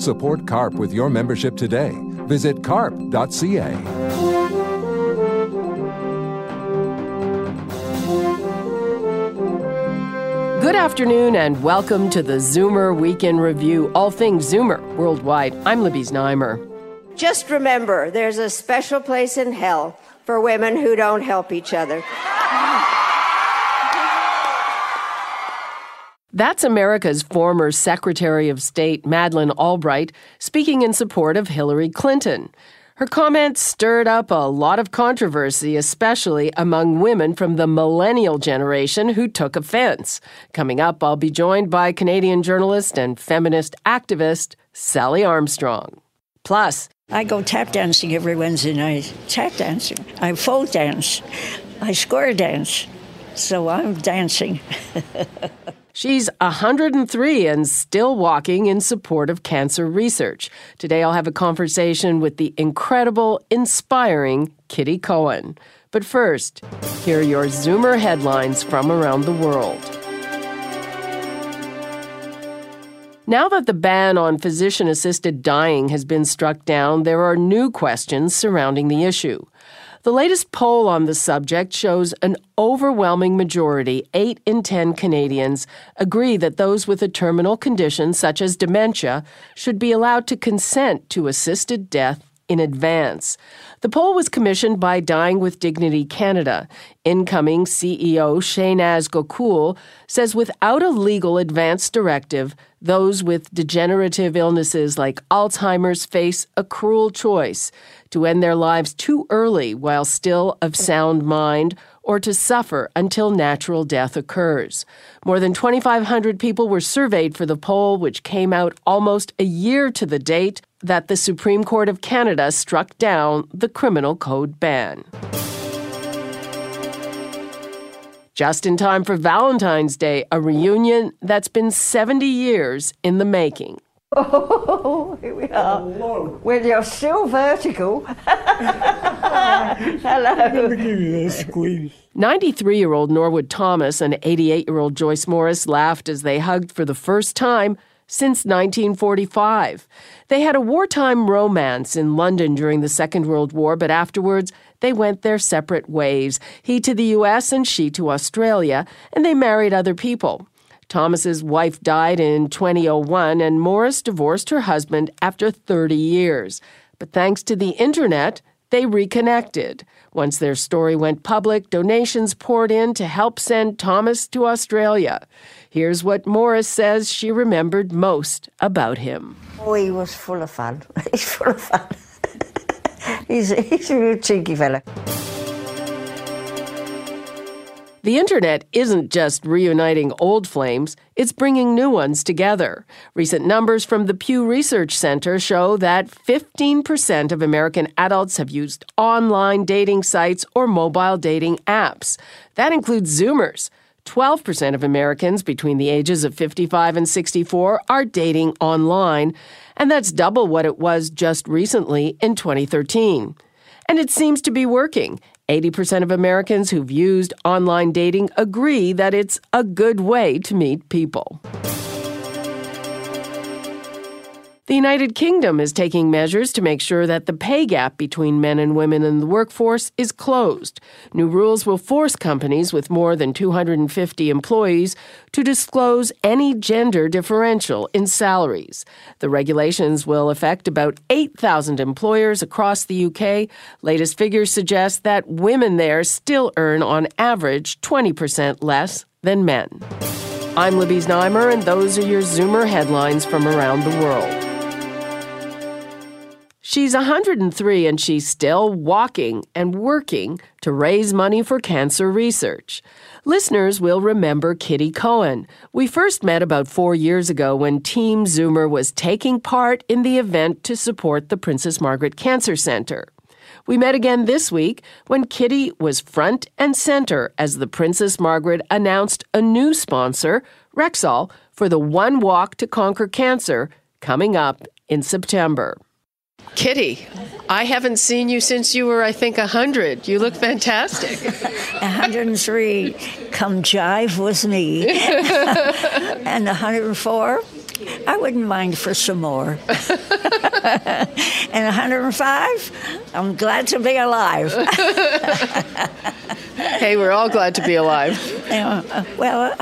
Support CARP with your membership today. Visit carp.ca. Good afternoon and welcome to the Zoomer Week in Review, all things Zoomer worldwide. I'm Libby Znaimer. Just remember, there's a special place in hell for women who don't help each other. That's America's former Secretary of State, Madeleine Albright, speaking in support of Hillary Clinton. Her comments stirred up a lot of controversy, especially among women from the millennial generation who took offense. Coming up, I'll be joined by Canadian journalist and feminist activist Sally Armstrong. Plus, I go tap dancing every Wednesday night. Tap dancing. I folk dance. I square dance. So I'm dancing. She's 103 and still walking in support of cancer research. Today I'll have a conversation with the incredible, inspiring Kitty Cohen. But first, here are your Zoomer headlines from around the world. Now that the ban on physician assisted dying has been struck down, there are new questions surrounding the issue. The latest poll on the subject shows an overwhelming majority, 8 in 10 Canadians, agree that those with a terminal condition such as dementia should be allowed to consent to assisted death in advance. The poll was commissioned by Dying with Dignity Canada. Incoming CEO Shanaaz Gokool says without a legal advance directive, those with degenerative illnesses like Alzheimer's face a cruel choice to end their lives too early while still of sound mind or to suffer until natural death occurs. More than 2,500 people were surveyed for the poll, which came out almost a year to the date that the Supreme Court of Canada struck down the criminal code ban. Just in time for Valentine's Day, a reunion that's been 70 years in the making. Oh, here we are. Hello. Well, you're still vertical. Hello. Let me give you a squeeze. 93 year old Norwood Thomas and 88 year old Joyce Morris laughed as they hugged for the first time since 1945. They had a wartime romance in London during the Second World War, but afterwards they went their separate ways. He to the U.S. and she to Australia, and they married other people. Thomas's wife died in 2001, and Morris divorced her husband after 30 years. But thanks to the internet, they reconnected. Once their story went public, donations poured in to help send Thomas to Australia. Here's what Morris says she remembered most about him. Oh, he was full of fun. He's full of fun. He's, he's a real cheeky fella. The internet isn't just reuniting old flames, it's bringing new ones together. Recent numbers from the Pew Research Center show that 15% of American adults have used online dating sites or mobile dating apps. That includes Zoomers. 12% of Americans between the ages of 55 and 64 are dating online, and that's double what it was just recently in 2013. And it seems to be working. 80% of Americans who've used online dating agree that it's a good way to meet people. The United Kingdom is taking measures to make sure that the pay gap between men and women in the workforce is closed. New rules will force companies with more than 250 employees to disclose any gender differential in salaries. The regulations will affect about 8,000 employers across the UK. Latest figures suggest that women there still earn on average 20% less than men. I'm Libby Znaimer, and those are your Zoomer headlines from around the world. She's 103 and she's still walking and working to raise money for cancer research. Listeners will remember Kitty Cohen. We first met about four years ago when Team Zoomer was taking part in the event to support the Princess Margaret Cancer Center. We met again this week when Kitty was front and center as the Princess Margaret announced a new sponsor, Rexall, for the One Walk to Conquer Cancer coming up in September. Kitty, I haven't seen you since you were, I think, 100. You look fantastic. 103, come jive with me. and 104, I wouldn't mind for some more. and 105, I'm glad to be alive. hey, we're all glad to be alive. Uh, well,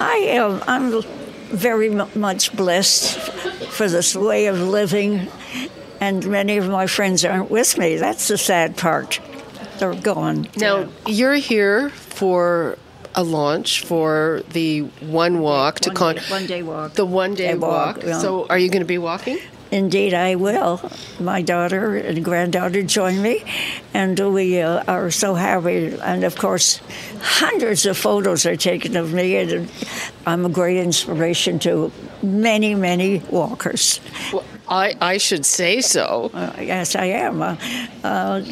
I am. I'm very much blessed for this way of living and many of my friends aren't with me. That's the sad part. They're gone. Now, you're here for a launch for the one walk one to con day, one day walk. The one day, day walk. walk yeah. So, are you going to be walking? Indeed, I will. My daughter and granddaughter join me, and we uh, are so happy. And of course, hundreds of photos are taken of me, and I'm a great inspiration to many, many walkers. Well, I, I should say so. Uh, yes, I am. Uh, uh,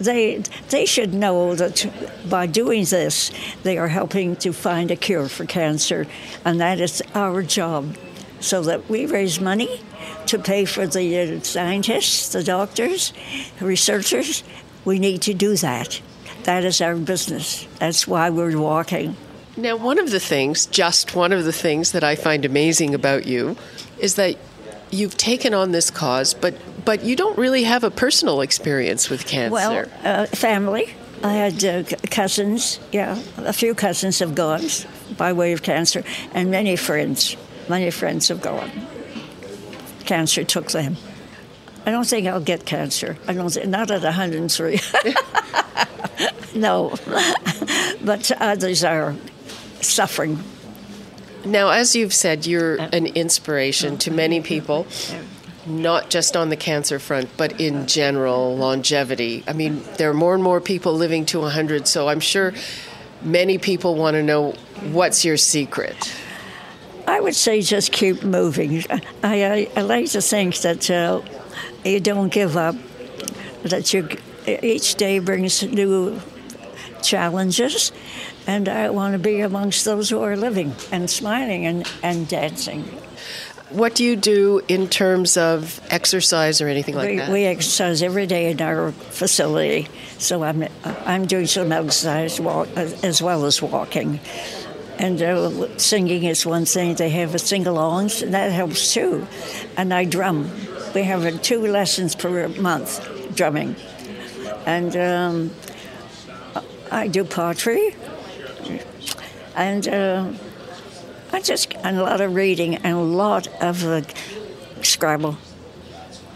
they they should know that by doing this, they are helping to find a cure for cancer, and that is our job, so that we raise money to pay for the uh, scientists, the doctors, researchers. We need to do that. That is our business. That's why we're walking. Now, one of the things, just one of the things that I find amazing about you is that you've taken on this cause, but but you don't really have a personal experience with cancer. Well, uh, family. I had uh, cousins. Yeah, a few cousins have gone by way of cancer, and many friends. Many friends have gone cancer took them. I don't think I'll get cancer. I don't think, not at 103. no, but others are suffering. Now, as you've said, you're an inspiration to many people, not just on the cancer front, but in general, longevity. I mean, there are more and more people living to 100, so I'm sure many people want to know what's your secret. I would say just keep moving. I, I, I like to think that uh, you don't give up, that you each day brings new challenges, and I want to be amongst those who are living and smiling and, and dancing. What do you do in terms of exercise or anything like we, that? We exercise every day in our facility, so I'm I'm doing some exercise walk, as well as walking. And uh, singing is one thing. They have a sing-alongs, and that helps too. And I drum. We have two lessons per month drumming. And um, I do poetry. And uh, I just, and a lot of reading and a lot of uh, Scrabble.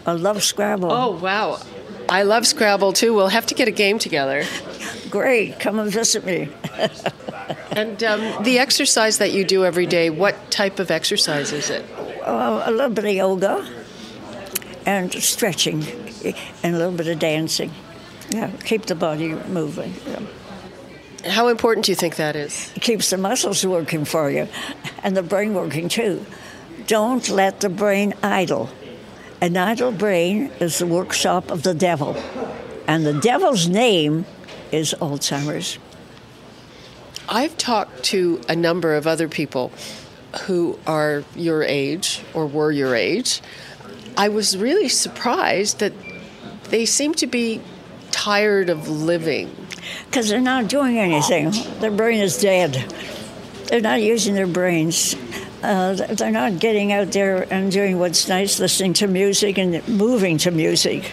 I love Scrabble. Oh, wow. I love Scrabble too. We'll have to get a game together. Great. Come and visit me. and um, the exercise that you do every day, what type of exercise is it? Uh, a little bit of yoga and stretching and a little bit of dancing. Yeah, keep the body moving. Yeah. How important do you think that is? It keeps the muscles working for you and the brain working too. Don't let the brain idle. An idle brain is the workshop of the devil. And the devil's name is Alzheimer's. I've talked to a number of other people who are your age or were your age. I was really surprised that they seem to be tired of living. Because they're not doing anything. Their brain is dead. They're not using their brains. Uh, they're not getting out there and doing what's nice, listening to music and moving to music.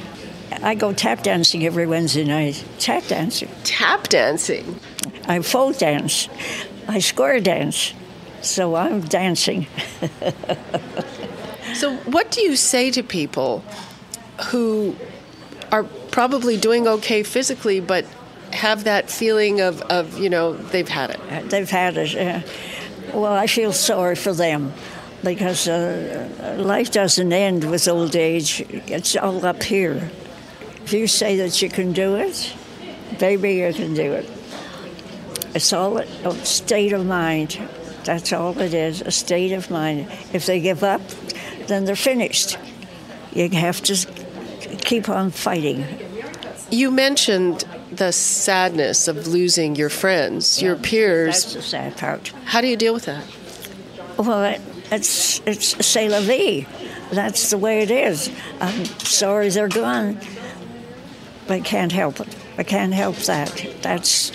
I go tap dancing every Wednesday night. Tap dancing. Tap dancing? I folk dance. I square dance. So I'm dancing. so, what do you say to people who are probably doing okay physically, but have that feeling of, of you know, they've had it? They've had it. Uh, well, I feel sorry for them because uh, life doesn't end with old age, it's all up here. If you say that you can do it, baby, you can do it. It's all a state of mind. That's all it is, a state of mind. If they give up, then they're finished. You have to keep on fighting. You mentioned the sadness of losing your friends, your peers. That's the sad part. How do you deal with that? Well, it, it's it's c'est la vie. That's the way it is. I'm sorry they're gone. But I can't help it. I can't help that. That's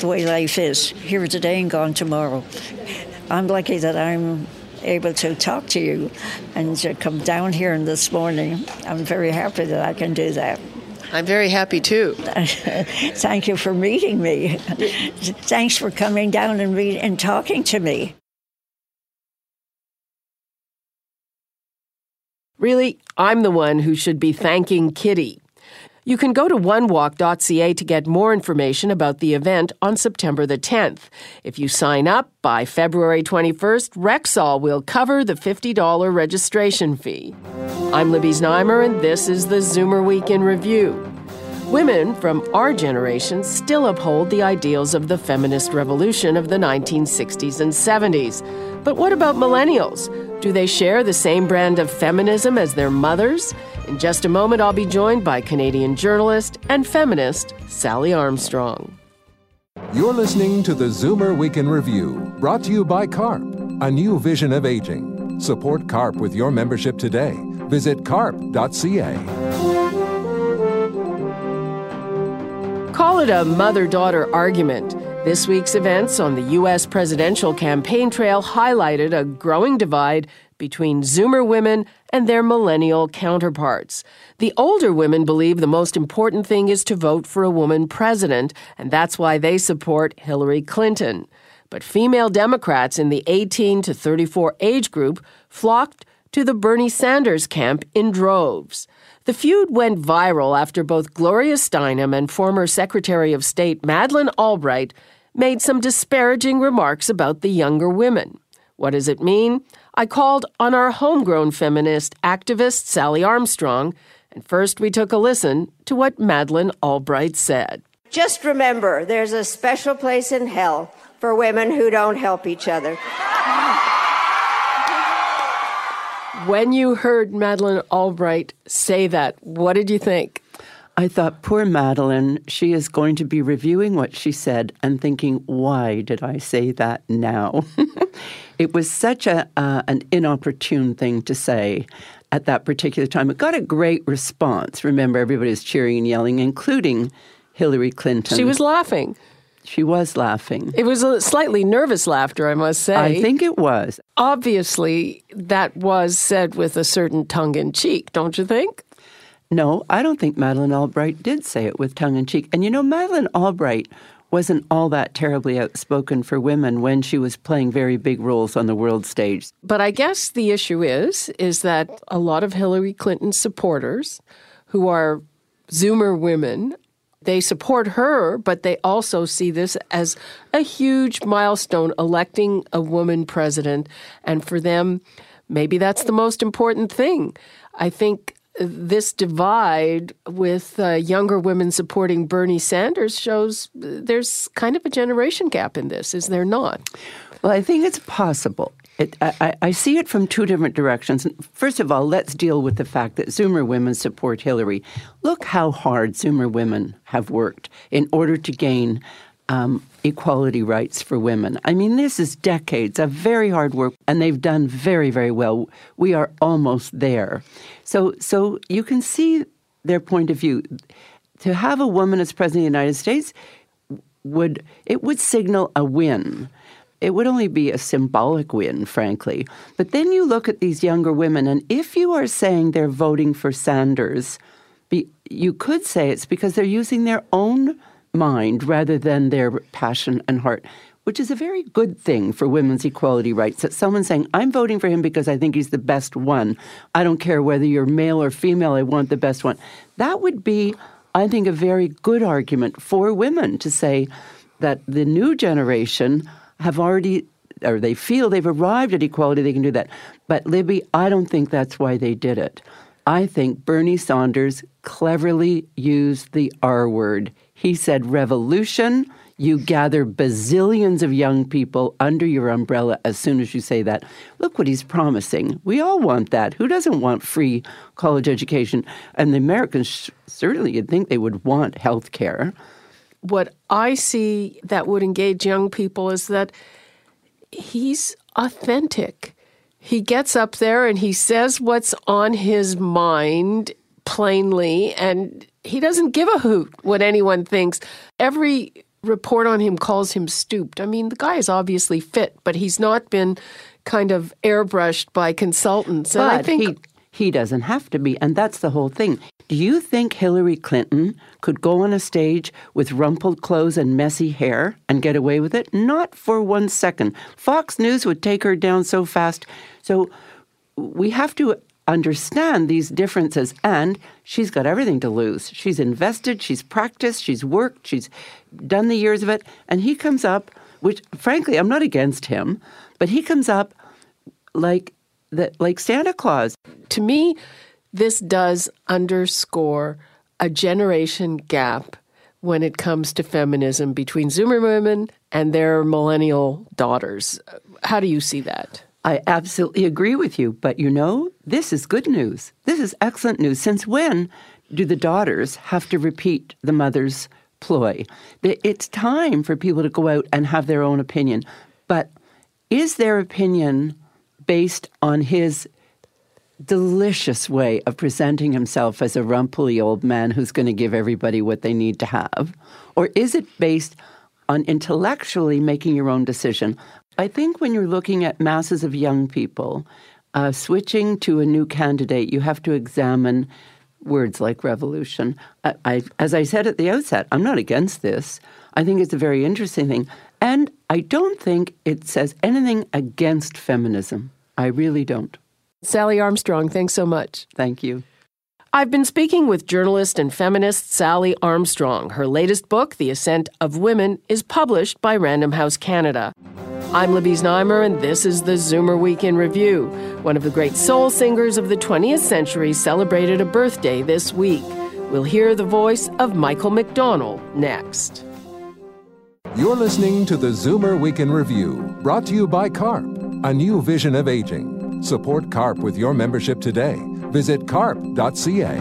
the way life is. Here today and gone tomorrow. I'm lucky that I'm able to talk to you and to come down here this morning. I'm very happy that I can do that. I'm very happy too. Thank you for meeting me. Thanks for coming down and, read, and talking to me. Really, I'm the one who should be thanking Kitty. You can go to onewalk.ca to get more information about the event on September the 10th. If you sign up by February 21st, Rexall will cover the $50 registration fee. I'm Libby Znaimer, and this is the Zoomer Week in Review. Women from our generation still uphold the ideals of the feminist revolution of the 1960s and 70s. But what about millennials? Do they share the same brand of feminism as their mothers? In just a moment, I'll be joined by Canadian journalist and feminist Sally Armstrong. You're listening to the Zoomer Week in Review, brought to you by CARP, a new vision of aging. Support CARP with your membership today. Visit carp.ca. Call it a mother daughter argument. This week's events on the U.S. presidential campaign trail highlighted a growing divide between Zoomer women and their millennial counterparts. The older women believe the most important thing is to vote for a woman president, and that's why they support Hillary Clinton. But female Democrats in the 18 to 34 age group flocked to the Bernie Sanders camp in droves. The feud went viral after both Gloria Steinem and former Secretary of State Madeleine Albright made some disparaging remarks about the younger women. What does it mean? I called on our homegrown feminist activist, Sally Armstrong, and first we took a listen to what Madeleine Albright said. Just remember, there's a special place in hell for women who don't help each other. When you heard Madeleine Albright say that, what did you think? I thought, poor Madeleine, she is going to be reviewing what she said and thinking, why did I say that now? it was such a uh, an inopportune thing to say at that particular time. It got a great response. Remember, everybody was cheering and yelling, including Hillary Clinton. She was laughing. She was laughing. It was a slightly nervous laughter, I must say. I think it was. Obviously, that was said with a certain tongue in cheek, don't you think? No, I don't think Madeleine Albright did say it with tongue in cheek. And you know, Madeleine Albright wasn't all that terribly outspoken for women when she was playing very big roles on the world stage. But I guess the issue is is that a lot of Hillary Clinton supporters who are Zoomer women they support her, but they also see this as a huge milestone electing a woman president. And for them, maybe that's the most important thing. I think this divide with uh, younger women supporting Bernie Sanders shows there's kind of a generation gap in this, is there not? Well, I think it's possible. It, I, I, see it from two different directions. First of all, let's deal with the fact that Zoomer women support Hillary. Look how hard Zoomer women have worked in order to gain um, equality rights for women. I mean, this is decades of very hard work, and they've done very, very well. We are almost there. So, so you can see their point of view. To have a woman as president of the United States would it would signal a win. It would only be a symbolic win, frankly. But then you look at these younger women, and if you are saying they're voting for Sanders, be, you could say it's because they're using their own mind rather than their passion and heart, which is a very good thing for women's equality rights. That someone's saying, I'm voting for him because I think he's the best one. I don't care whether you're male or female, I want the best one. That would be, I think, a very good argument for women to say that the new generation have already or they feel they've arrived at equality, they can do that. But Libby, I don't think that's why they did it. I think Bernie Sanders cleverly used the R word. He said revolution. You gather bazillions of young people under your umbrella as soon as you say that. Look what he's promising. We all want that. Who doesn't want free college education? And the Americans certainly you'd think they would want health care. What I see that would engage young people is that he's authentic. He gets up there and he says what's on his mind plainly, and he doesn't give a hoot what anyone thinks. Every report on him calls him stooped. I mean, the guy is obviously fit, but he's not been kind of airbrushed by consultants. And but I think he, he doesn't have to be, and that's the whole thing. Do you think Hillary Clinton could go on a stage with rumpled clothes and messy hair and get away with it? Not for one second. Fox News would take her down so fast. So we have to understand these differences. And she's got everything to lose. She's invested, she's practiced, she's worked, she's done the years of it. And he comes up, which frankly, I'm not against him, but he comes up like the, like Santa Claus. To me, this does underscore a generation gap when it comes to feminism between Zoomer women and their millennial daughters. How do you see that? I absolutely agree with you. But you know, this is good news. This is excellent news. Since when do the daughters have to repeat the mother's ploy? It's time for people to go out and have their own opinion. But is their opinion based on his delicious way of presenting himself as a rumply old man who's going to give everybody what they need to have? Or is it based on intellectually making your own decision? I think when you're looking at masses of young people, uh, switching to a new candidate, you have to examine words like revolution. I, I, as I said at the outset, I'm not against this. I think it's a very interesting thing. And I don't think it says anything against feminism. I really don't. Sally Armstrong, thanks so much. Thank you. I've been speaking with journalist and feminist Sally Armstrong. Her latest book, The Ascent of Women, is published by Random House Canada. I'm Libby Znaimer, and this is the Zoomer Week in Review. One of the great soul singers of the 20th century celebrated a birthday this week. We'll hear the voice of Michael McDonald next. You're listening to the Zoomer Week in Review, brought to you by CARP, a new vision of aging. Support CARP with your membership today. Visit carp.ca.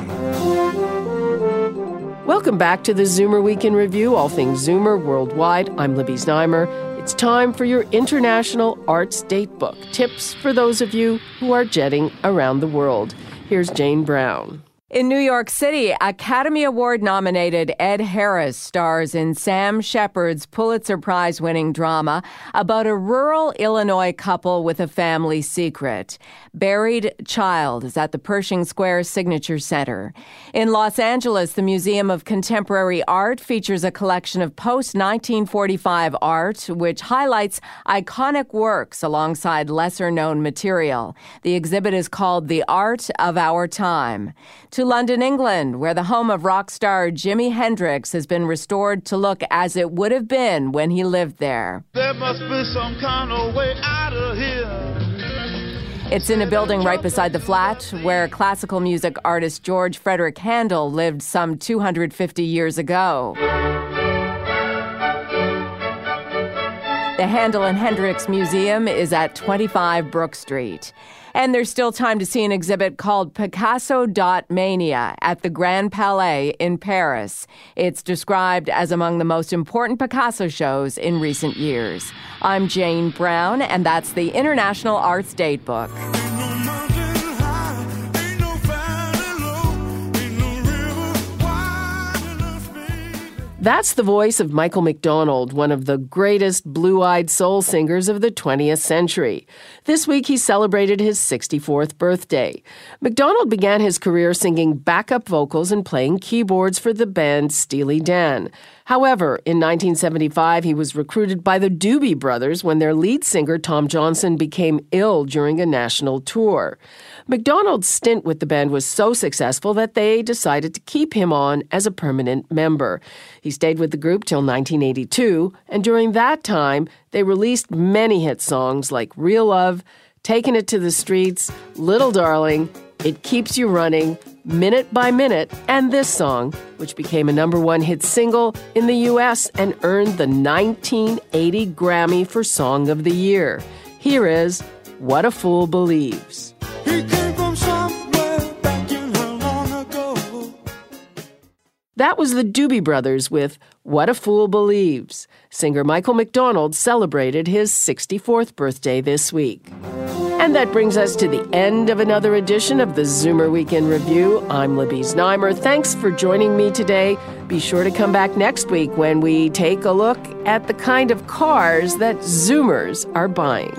Welcome back to the Zoomer Week in Review, all things Zoomer worldwide. I'm Libby Znaimer. It's time for your International Arts Datebook tips for those of you who are jetting around the world. Here's Jane Brown. In New York City, Academy Award nominated Ed Harris stars in Sam Shepard's Pulitzer Prize winning drama about a rural Illinois couple with a family secret. Buried Child is at the Pershing Square Signature Center. In Los Angeles, the Museum of Contemporary Art features a collection of post 1945 art, which highlights iconic works alongside lesser known material. The exhibit is called The Art of Our Time to London, England, where the home of rock star Jimi Hendrix has been restored to look as it would have been when he lived there. There must be some kind of way out of here. It's in a building right beside the flat where classical music artist George Frederick Handel lived some 250 years ago. The Handel and Hendrix Museum is at 25 Brook Street. And there's still time to see an exhibit called Picasso Dot Mania at the Grand Palais in Paris. It's described as among the most important Picasso shows in recent years. I'm Jane Brown, and that's the International Arts Datebook. That's the voice of Michael McDonald, one of the greatest blue eyed soul singers of the 20th century. This week he celebrated his 64th birthday. McDonald began his career singing backup vocals and playing keyboards for the band Steely Dan. However, in 1975, he was recruited by the Doobie Brothers when their lead singer, Tom Johnston, became ill during a national tour. McDonald's stint with the band was so successful that they decided to keep him on as a permanent member. He stayed with the group till 1982, and during that time, they released many hit songs like Real Love, Taking It to the Streets, Little Darling, It Keeps You Running, Minute by Minute, and this song, which became a number one hit single in the U.S. and earned the 1980 Grammy for Song of the Year. Here is What a Fool Believes. That was the Doobie Brothers with What a Fool Believes. Singer Michael McDonald celebrated his 64th birthday this week. And that brings us to the end of another edition of the Zoomer Week in Review. I'm Libby Znaimer. Thanks for joining me today. Be sure to come back next week when we take a look at the kind of cars that Zoomers are buying.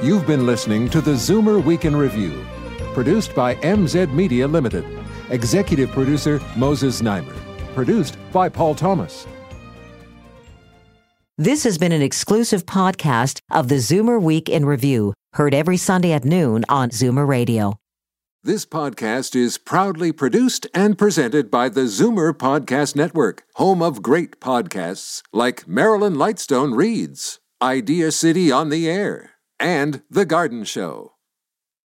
You've been listening to the Zoomer Week in Review, produced by MZ Media Limited. Executive producer Moses Znaimer. Produced by Paul Thomas. This has been an exclusive podcast of the Zoomer Week in Review, heard every Sunday at noon on Zoomer Radio. This podcast is proudly produced and presented by the Zoomer Podcast Network, home of great podcasts like Marilyn Lightstone Reads, Idea City on the Air, and The Garden Show.